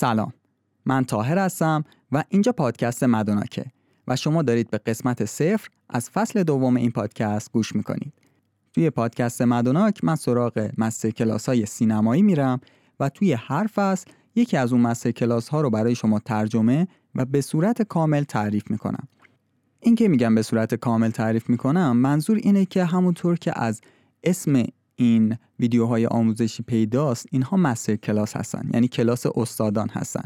سلام. من تاهر هستم و اینجا پادکست مدوناکه و شما دارید به قسمت صفر از فصل دوم این پادکست گوش می‌کنید. توی پادکست مدوناک من سراغ مستر کلاس های سینمایی میرم و توی هر فصل یکی از اون مستر کلاس ها رو برای شما ترجمه و به صورت کامل تعریف می‌کنم. این که میگم به صورت کامل تعریف می‌کنم منظور اینه که همونطور که از اسم این ویدیوهای آموزشی پیداست اینها مستر کلاس هستن یعنی کلاس استادان هستن.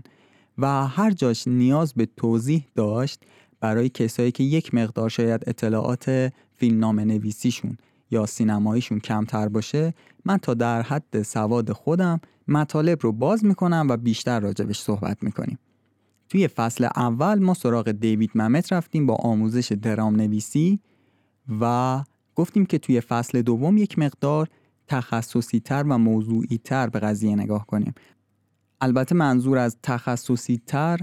و هر جاش نیاز به توضیح داشت برای کسایی که یک مقدار شاید اطلاعات فیلم نام نویسیشون یا سینماییشون کمتر باشه من تا در حد سواد خودم مطالب رو باز می‌کنم و بیشتر راجبش صحبت می‌کنیم. توی فصل اول ما سراغ دیوید ممت رفتیم با آموزش درام نویسی و گفتیم که توی فصل دوم یک مقدار تخصصی تر و موضوعی تر به قضیه نگاه کنیم. البته منظور از تخصصی تر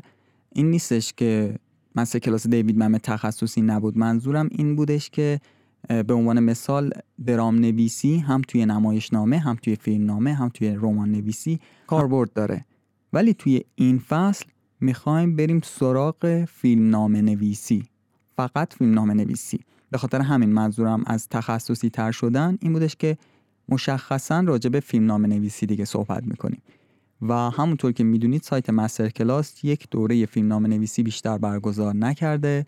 این نیستش که مثل کلاس دیوید ممت تخصصی نبود. منظورم این بودش که به عنوان مثال درام نویسی هم توی نمایشنامه هم توی فیلم نامه هم توی رمان نویسی کاربرد داره. ولی توی این فصل می‌خوایم بریم سراغ فیلم نامه نویسی فقط فیلم نامه نویسی به خاطر همین منظورم از تخصصی تر شدن این بودش که مشخصا راجع به فیلم نامه نویسی دیگه صحبت می‌کنیم. و همونطور که می‌دونید سایت مستر کلاس یک دوره فیلم نامه نویسی بیشتر برگزار نکرده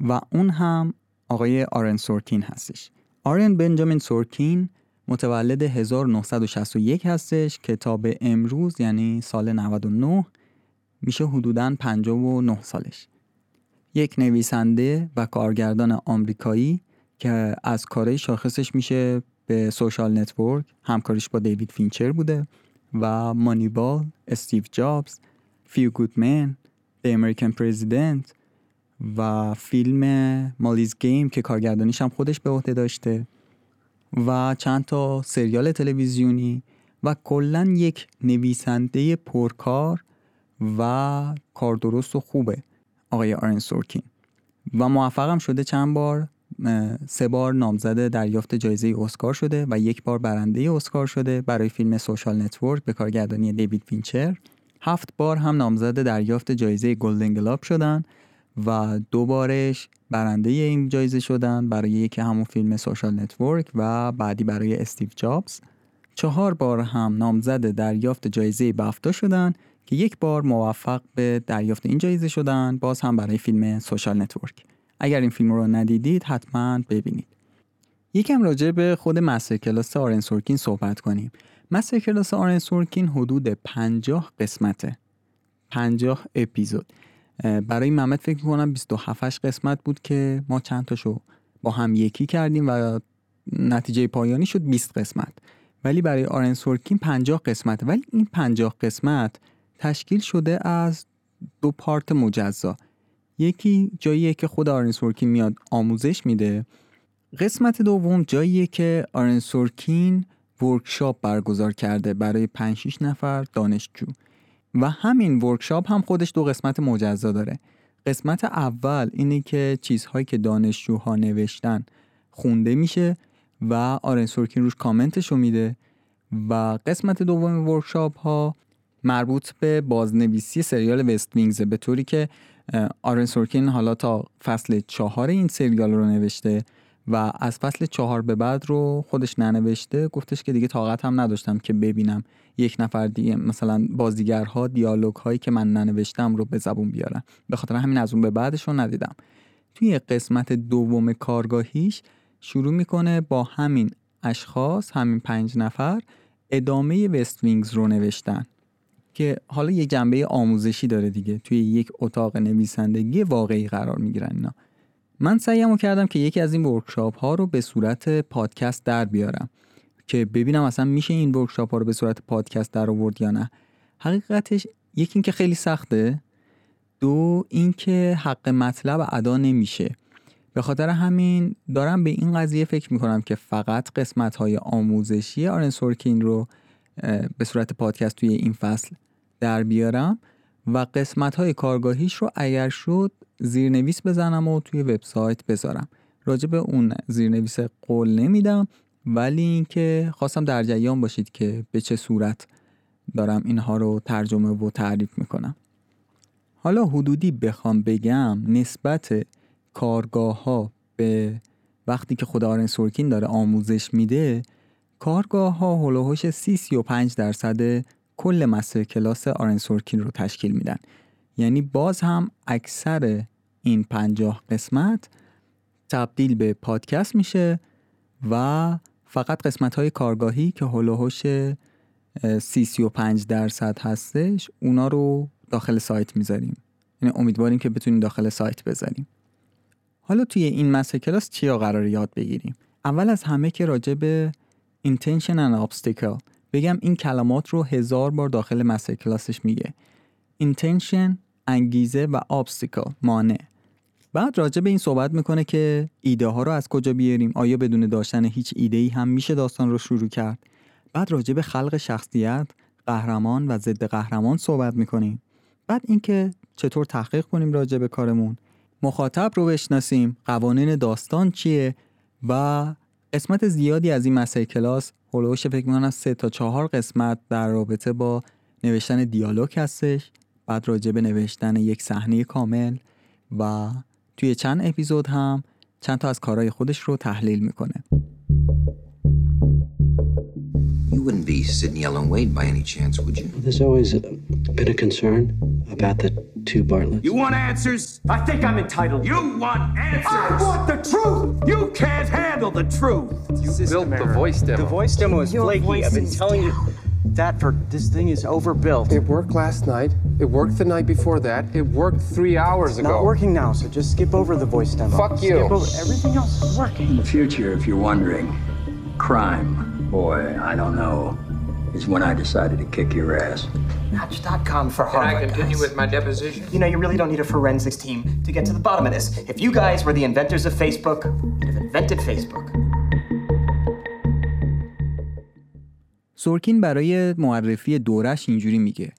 و اون هم آقای آرن سورکین هستش. آرن بنجامین سورکین متولد 1961 هستش کتاب امروز یعنی سال 99 میشه حدوداً 59 سالش. یک نویسنده و کارگردان آمریکایی که از کارهای شاخصش میشه به Social Network همکاریش با دیوید فینچر بوده و Moneyball، استیو جابز، Few Good Men، The American President و فیلم Molly's Game که کارگردانیش هم خودش به عهده داشته و چند تا سریال تلویزیونی و کلا یک نویسنده پرکار و کاردرست و خوبه آقای آرن سورکین. و موفقم شده چند بار سه بار نامزد دریافت جایزه اسکار شده و یک بار برنده اسکار شده برای فیلم Social Network به کارگردانی دیوید فینچر. هفت بار هم نامزد دریافت جایزه گلدن گلاب شدن و دو بارش برنده این جایزه شدن برای یکی همون فیلم Social Network و بعدی برای استیو جابز. چهار بار هم نامزد دریافت جایزه بفتا شدن که یک بار موفق به دریافت این جایزه شدن باز هم برای فیلم Social Network. اگر این فیلم رو ندیدید حتما ببینید. یکم راجع به خود MasterClass آرن سورکین صحبت کنیم. MasterClass آرن سورکین حدود 50 قسمته. 50 اپیزود. برای ممت فکر می‌کنم 27 قسمت بود که ما چند تاشو با هم یکی کردیم و نتیجه پایانی شد 20 قسمت. ولی برای آرن سورکین 50 قسمت ولی این 50 قسمت تشکیل شده از دو part مجزا. یکی جاییه که خود آرن سورکین میاد آموزش میده. قسمت دوم جاییه که آرن سورکین workshop برگزار کرده برای 5 6 نفر دانشجو. و همین workshop هم خودش دو قسمت مجزا داره. قسمت اول اینه که چیزهایی که دانشجوها نوشتن خونده میشه و آرن سورکین روش کامنتش میده. و قسمت دوم ورکشاپ ها مربوط به بازنویسی سریال وست وینگزه به طوری که آرن سورکین حالا تا فصل چهار این سریال رو نوشته و از فصل چهار به بعد رو خودش ننوشته. گفتش که دیگه طاقت هم نداشتم که ببینم یک نفر دیگه مثلا بازیگرها دیالوگ هایی که من ننوشتم رو به زبون بیارن. به خاطر همین از اون به بعدش رو ندیدم. توی قسمت دوم کارگاهیش شروع می‌کنه با همین اشخاص همین پنج نفر ادامه West Wing رو نوشتن. که حالا یه جنبه آموزشی داره دیگه. توی یک اتاق نویسندگی واقعی قرار می‌گیرن اینا. من سعیمو کردم که یکی از این workshop ها رو به صورت پادکست در بیارم که ببینم اصلا میشه این workshop ها رو به صورت پادکست در آورد یا نه. حقیقتش یکی اینکه خیلی سخته دو اینکه حق مطلب ادا نمیشه. به خاطر همین دارم به این قضیه فکر می‌کنم که فقط قسمت های آموزشی آرن سورکین رو به صورت پادکست توی این فصل در بیارم و قسمت های کارگاهیش رو اگر شد زیرنویس بزنم و توی وبسایت بذارم. راجع به اون زیرنویس قول نمیدم ولی اینکه خواستم در جریان باشید که به چه صورت دارم اینها رو ترجمه و تعریف می‌کنم. حالا حدودی بخوام بگم نسبت کارگاه ها به وقتی که خود آرن سورکین داره آموزش میده کارگاه ها هلوهوش 30 35 درصد کل مستر کلاس آرن سورکین رو تشکیل میدن. یعنی باز هم اکثر این پنجاه قسمت تبدیل به پادکست میشه و فقط قسمت های کارگاهی که هلوهوش 30 35 درصد هستش اونا رو داخل سایت می‌ذاریم. یعنی امیدواریم که بتونیم داخل سایت بذاریم. حالا توی این مسه کلاس چیا قرار یاد بگیریم؟ اول از همه که راجع به intention and obstacle. بگم این کلمات رو هزار بار داخل مسه کلاسش میگه. Intention انگیزه و obstacle مانع. بعد راجع به این صحبت می‌کنه که ایده ها رو از کجا بیاریم؟ آیا بدون داشتن هیچ ایده ای هم میشه داستان رو شروع کرد؟ بعد راجع به خلق شخصیت قهرمان و ضد قهرمان صحبت می‌کنیم. بعد اینکه چطور تحقیق کنیم راجع به کارمون. مخاطب رو بشناسیم قوانین داستان چیه و قسمت زیادی از این مسئله کلاس هلوش فکر می‌کنم از سه تا چهار قسمت در رابطه با نوشتن دیالوگ هستش بعد راجع به نوشتن یک صحنه کامل و توی چند اپیزود هم چند تا از کارهای خودش رو تحلیل می‌کنه wouldn't be Sidney Ellen Wade by any chance, would you? There's always been a concern about the two Bartletts. You want answers? I think I'm entitled. You want answers? I want the truth! You can't handle the truth! You built the voice demo. The voice demo is Your flaky. I've been is telling you that for this thing is overbuilt. It worked last night. It worked the night before that. It worked three hours It's ago. not working now, so just skip over the voice demo. Fuck you. Skip over everything else is working. In the future, if you're wondering, crime, boy, I don't know, is when I decided to kick your ass. Match.com for Can Harvard. I continue guys. with my deposition? You know, you really don't need a forensics team to get to the bottom of this. If you guys were the inventors of Facebook, you'd have invented Facebook. سورکین برای معرفی دورش اینجوری میگه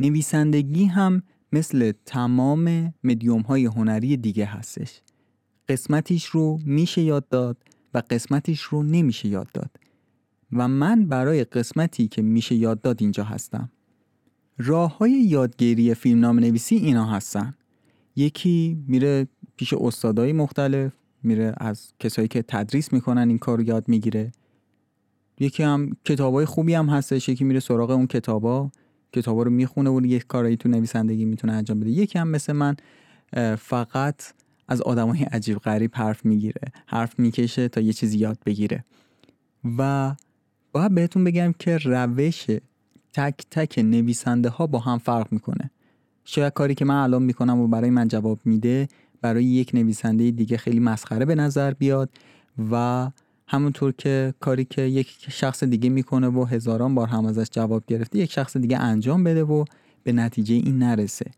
نویسندگی هم مثل تمام مدیوم های هنری دیگه هستش قسمتیش رو میشه یاد داد و قسمتیش رو نمیشه یاد داد و من برای قسمتی که میشه یاد داد اینجا هستم راه های یادگیری فیلم نام نویسی اینا هستن. یکی میره پیش استادای مختلف میره از کسایی که تدریس می‌کنن این کار رو یاد می‌گیره. یکی هم کتابای خوبی هم هستش یکی میره سراغ اون کتابا. کتابا رو می‌خونه و یک کاری تو نویسندگی می‌تونه انجام بده. یکی هم مثل من فقط از آدمای عجیب غریب حرف می‌گیره. حرف می‌کشه تا یه چیزی یاد بگیره. و باید بهتون بگم که روش تک تک نویسنده ها با هم فرق می‌کنه. شاید کاری که من الان می‌کنم و برای من جواب میده برای یک نویسنده دیگه خیلی مسخره به نظر بیاد و همونطور که کاری که یک شخص دیگه می‌کنه و هزاران بار هم ازش جواب گرفته یک شخص دیگه انجام بده و به نتیجه این نرسه.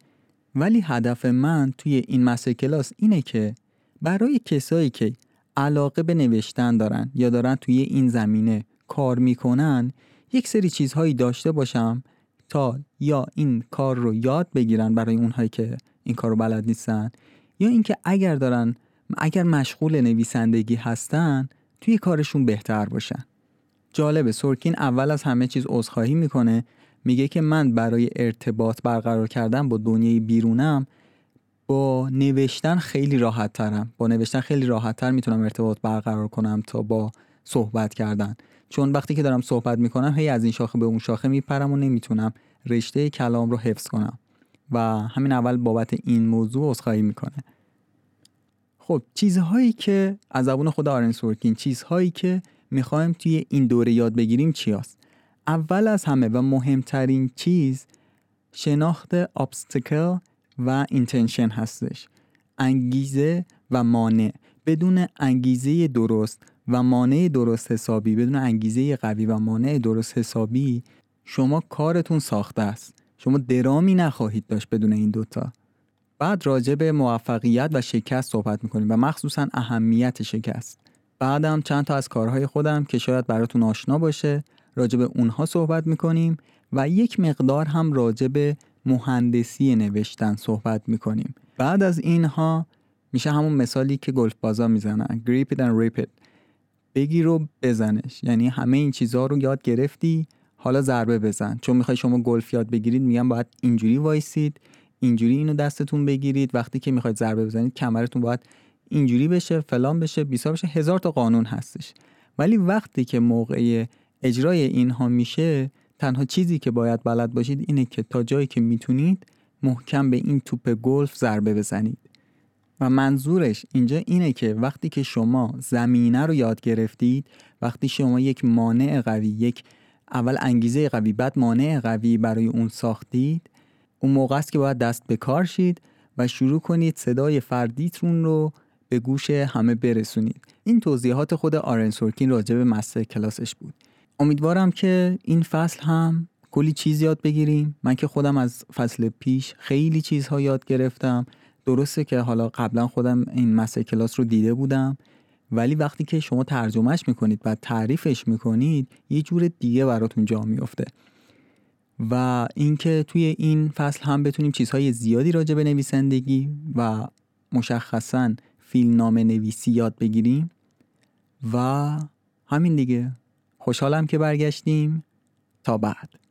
ولی هدف من توی این مستر کلاس اینه که برای کسایی که علاقه به نوشتن دارن یا دارن توی این زمینه کار می‌کنن یک سری چیزهایی داشته باشم تا یا این کار رو یاد بگیرن برای اونهایی که این کار رو بلد نیستن یا اینکه اگر دارن اگر مشغول نویسندگی هستن توی کارشون بهتر باشن. جالبه سورکین اول از همه چیز عذرخواهی می‌کنه میگه که من برای ارتباط برقرار کردن با دنیای بیرونم با نوشتن خیلی راحت ترم. با نوشتن خیلی راحت تر می‌تونم ارتباط برقرار کنم تا با صحبت کردن. چون وقتی که دارم صحبت می‌کنم هی از این شاخه به اون شاخه میپرم و نمی‌تونم رشته کلام رو حفظ کنم. و همین اول بابت این موضوع عذرخواهی می‌کنه. خب چیزهایی که از زبون خود آرن سورکین چیزهایی که می‌خوایم توی این دوره یاد بگیریم چی هست؟ اول از همه و مهمترین چیز شناخت obstacle و intention هستش. انگیزه و مانع. بدون انگیزه درست و مانع درست حسابی بدون انگیزه قوی و مانع درست حسابی شما کارتون ساخته است. شما درامی نخواهید داشت بدون این دوتا. بعد راجع به موفقیت و شکست صحبت می‌کنیم و مخصوصا اهمیت شکست. بعدم چند تا از کارهای خودم که شاید براتون آشنا باشه راجع به اونها صحبت می‌کنیم و یک مقدار هم راجع به مهندسی نوشتن صحبت می‌کنیم. بعد از اینها میشه همون مثالی که گلف بازا می‌زنن grip it and rip بگیر و بزنش. یعنی همه این چیزها رو یاد گرفتی حالا ضربه بزن. چون می‌خوای شما گلف یاد بگیرید میگن باید اینجوری وایسید اینجوری اینو دستتون بگیرید. وقتی که می‌خواید ضربه بزنید کمرتون باید اینجوری بشه فلان بشه بیسار بشه. هزار تا قانون هستش. ولی وقتی که موقع اجرای اینها میشه تنها چیزی که باید بلد باشید اینه که تا جایی که می‌تونید محکم به این توپ گلف ضربه بزنید. و منظورش اینجا اینه که وقتی که شما زمینه رو یاد گرفتید وقتی شما یک مانع قوی یک اول انگیزه قوی بعد مانع قوی برای اون ساختید اون موقع است که باید دست به کار شید و شروع کنید صدای فردیتون رو به گوش همه برسونید. این توضیحات خود آرن سورکین راجع به مستر کلاسش بود. امیدوارم که این فصل هم کلی چیز یاد بگیریم. من که خودم از فصل پیش خیلی چیزها یاد گرفتم. درسته که حالا قبلا خودم این مستر کلاس رو دیده بودم ولی وقتی که شما ترجمهش می‌کنید و تعریفش می‌کنید یه جور دیگه براتون جا میفته و اینکه توی این فصل هم بتونیم چیزهای زیادی راجع به نویسندگی و مشخصا فیلم نامه نویسی یاد بگیریم. و همین دیگه. خوشحالم که برگشتیم. تا بعد.